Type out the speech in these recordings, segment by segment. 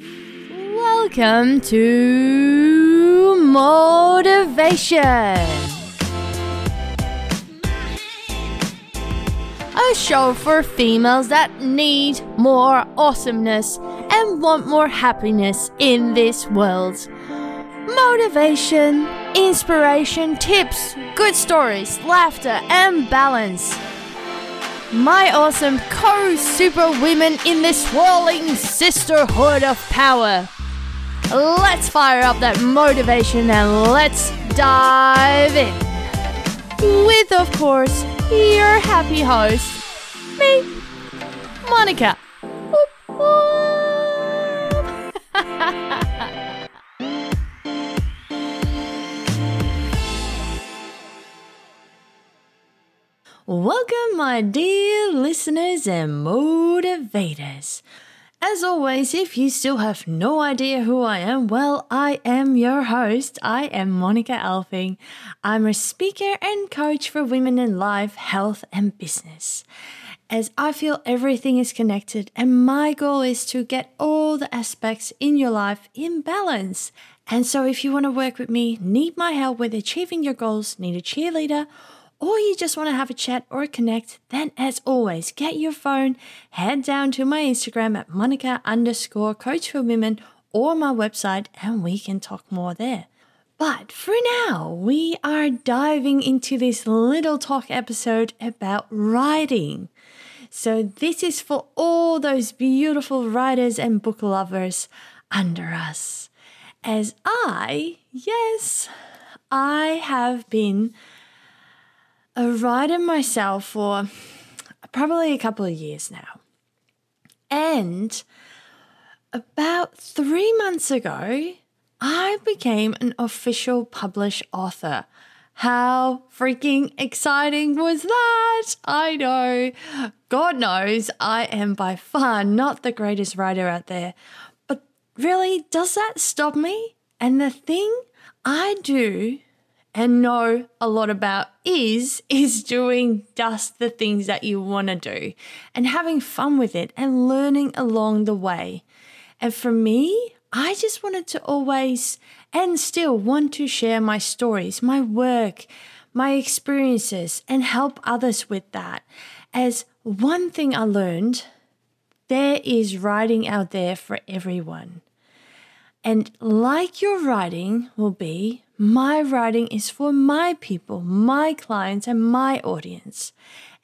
Welcome to Motivation, a show for females that need more awesomeness and want more happiness in this world. Motivation, inspiration, tips, good stories, laughter, and balance. My awesome co super women in this swirling sisterhood of power. Let's fire up that motivation and let's dive in. With, of course, your happy host, me, Monica. Welcome, my dear listeners and motivators. As always, if you still have no idea who I am, well, I am your host. I am Monica Alfing. I'm a speaker and coach for women in life, health, and business. As I feel everything is connected, and my goal is to get all the aspects in your life in balance. And so, if you want to work with me, need my help with achieving your goals, need a cheerleader, or you just want to have a chat or connect, then as always, get your phone, head down to my Instagram at Monica underscore coach for women or my website, and we can talk more there. But for now, we are diving into this little talk episode about writing. So, this is for all those beautiful writers and book lovers under us. As I, yes, I have been a writer myself for probably a couple of years now. And about three months ago, I became an official published author. How freaking exciting was that? I know. God knows I am by far not the greatest writer out there. But really, does that stop me? And the thing I do and know a lot about is is doing just the things that you want to do and having fun with it and learning along the way. And for me, I just wanted to always and still want to share my stories, my work, my experiences and help others with that. As one thing I learned, there is writing out there for everyone. And like your writing will be, my writing is for my people, my clients, and my audience.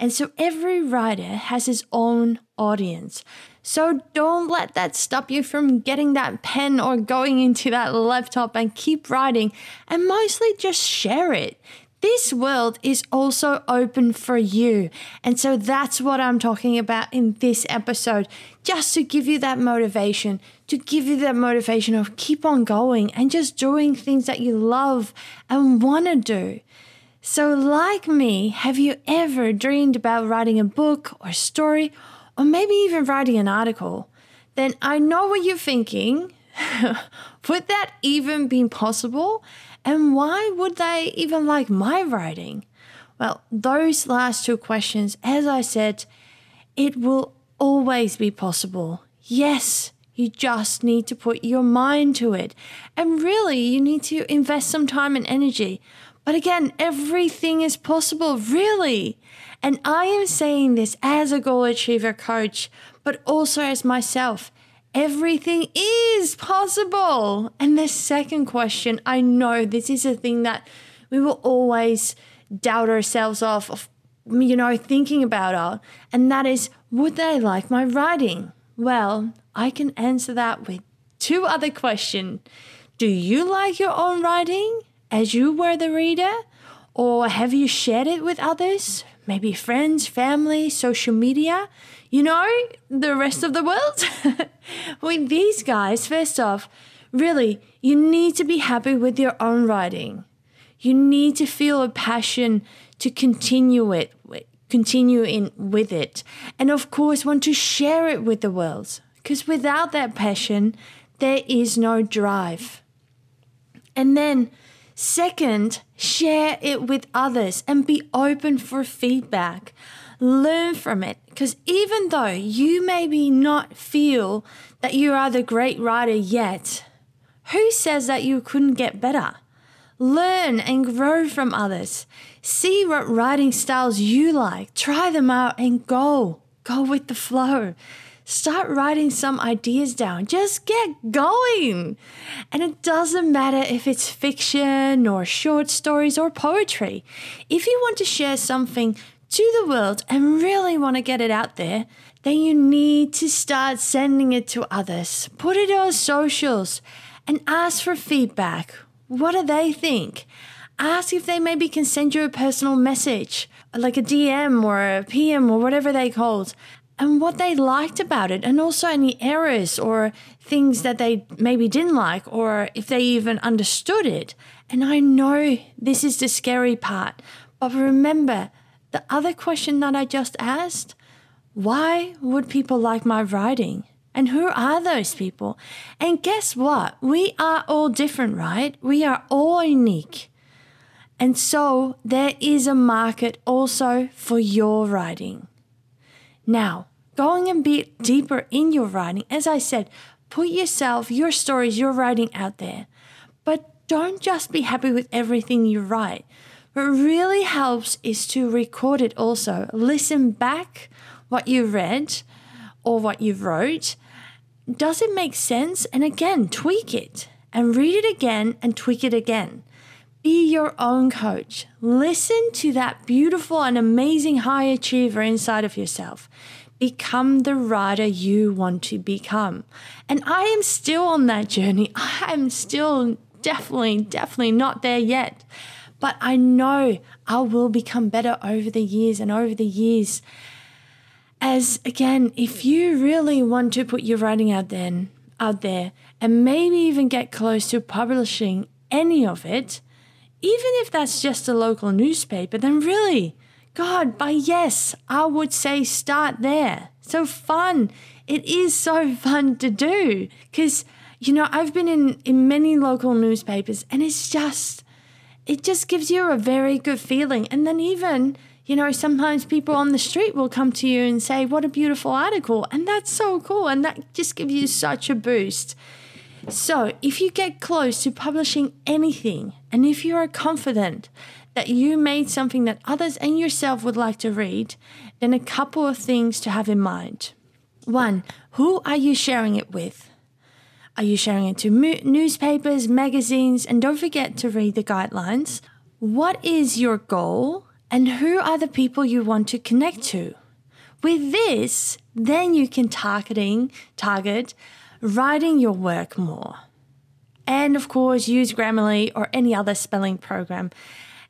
And so every writer has his own audience. So don't let that stop you from getting that pen or going into that laptop and keep writing and mostly just share it. This world is also open for you. And so that's what I'm talking about in this episode, just to give you that motivation, to give you that motivation of keep on going and just doing things that you love and want to do. So, like me, have you ever dreamed about writing a book or story, or maybe even writing an article? Then I know what you're thinking. Would that even be possible? And why would they even like my writing? Well, those last two questions, as I said, it will always be possible. Yes, you just need to put your mind to it. And really, you need to invest some time and energy. But again, everything is possible, really. And I am saying this as a goal achiever coach, but also as myself. Everything is possible. And the second question, I know this is a thing that we will always doubt ourselves off of, you know, thinking about it. And that is, would they like my writing? Well, I can answer that with two other questions. Do you like your own writing as you were the reader? Or have you shared it with others? Maybe friends, family, social media? You know, the rest of the world? with these guys, first off, really, you need to be happy with your own writing. You need to feel a passion to continue it, continue in with it, and of course, want to share it with the world. Because without that passion, there is no drive. And then, second, share it with others and be open for feedback. learn from it. Because even though you maybe not feel that you are the great writer yet, who says that you couldn't get better? Learn and grow from others. See what writing styles you like. Try them out and go. Go with the flow. Start writing some ideas down. Just get going. And it doesn't matter if it's fiction or short stories or poetry. If you want to share something to the world and really want to get it out there, then you need to start sending it to others. Put it on socials and ask for feedback. What do they think? Ask if they maybe can send you a personal message, like a DM or a PM or whatever they called and what they liked about it, and also any errors or things that they maybe didn't like, or if they even understood it. And I know this is the scary part, but remember the other question that I just asked why would people like my writing? And who are those people? And guess what? We are all different, right? We are all unique. And so there is a market also for your writing. Now, going a bit deeper in your writing, as I said, put yourself, your stories, your writing out there. But don't just be happy with everything you write. What really helps is to record it also. Listen back what you read or what you wrote. Does it make sense? And again, tweak it and read it again and tweak it again. Be your own coach. Listen to that beautiful and amazing high achiever inside of yourself. Become the writer you want to become. And I am still on that journey. I am still definitely, definitely not there yet. But I know I will become better over the years and over the years. As again, if you really want to put your writing out there, out there and maybe even get close to publishing any of it, even if that's just a local newspaper, then really, God, by yes, I would say start there. So fun. It is so fun to do because, you know, I've been in, in many local newspapers and it's just, it just gives you a very good feeling. And then even, you know, sometimes people on the street will come to you and say, what a beautiful article. And that's so cool. And that just gives you such a boost. So, if you get close to publishing anything, and if you are confident that you made something that others and yourself would like to read, then a couple of things to have in mind. One, who are you sharing it with? Are you sharing it to mo- newspapers, magazines, and don't forget to read the guidelines? What is your goal, and who are the people you want to connect to? With this, then you can targeting target writing your work more. And of course, use Grammarly or any other spelling program.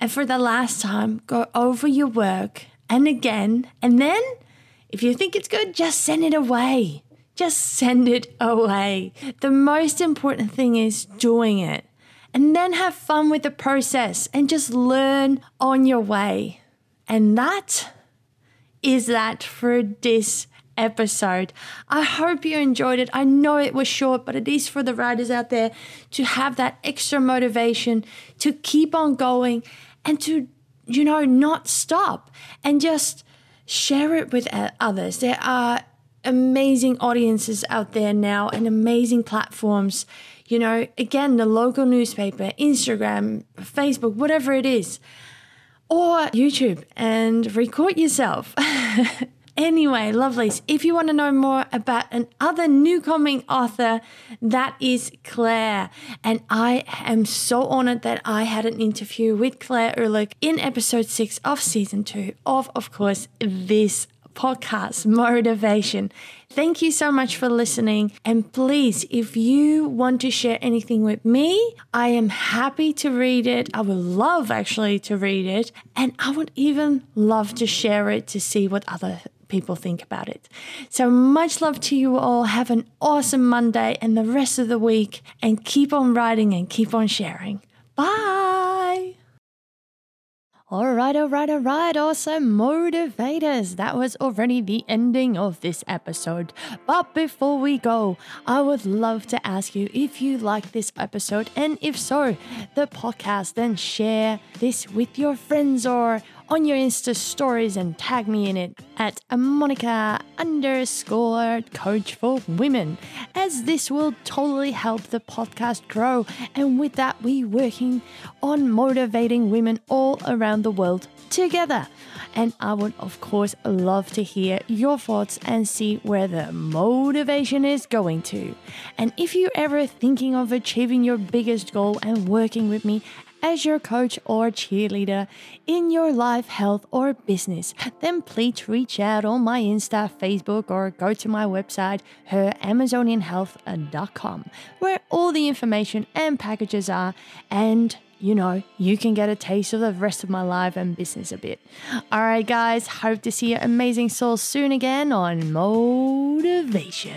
And for the last time, go over your work and again. And then, if you think it's good, just send it away. Just send it away. The most important thing is doing it. And then have fun with the process and just learn on your way. And that is that for this episode. I hope you enjoyed it. I know it was short, but it is for the writers out there to have that extra motivation to keep on going and to, you know, not stop and just share it with others. There are amazing audiences out there now and amazing platforms. You know, again, the local newspaper, Instagram, Facebook, whatever it is, or YouTube, and record yourself. Anyway, lovelies, if you want to know more about another new coming author, that is Claire. And I am so honored that I had an interview with Claire Ehrlich in episode six of season two of, of course, this podcast, Motivation. Thank you so much for listening. And please, if you want to share anything with me, I am happy to read it. I would love actually to read it. And I would even love to share it to see what other people think about it. So much love to you all. Have an awesome Monday and the rest of the week, and keep on writing and keep on sharing. Bye. All right, all right, all right, awesome motivators. That was already the ending of this episode. But before we go, I would love to ask you if you like this episode, and if so, the podcast, then share this with your friends or on your Insta stories and tag me in it at Monica underscore coach for women, as this will totally help the podcast grow. And with that, we working on motivating women all around the world together. And I would, of course, love to hear your thoughts and see where the motivation is going to. And if you're ever thinking of achieving your biggest goal and working with me as your coach or cheerleader in your life, health, or business, then please reach out on my Insta, Facebook, or go to my website, heramazonianhealth.com, where all the information and packages are. And you know, you can get a taste of the rest of my life and business a bit. All right, guys, hope to see your amazing souls soon again on Motivation.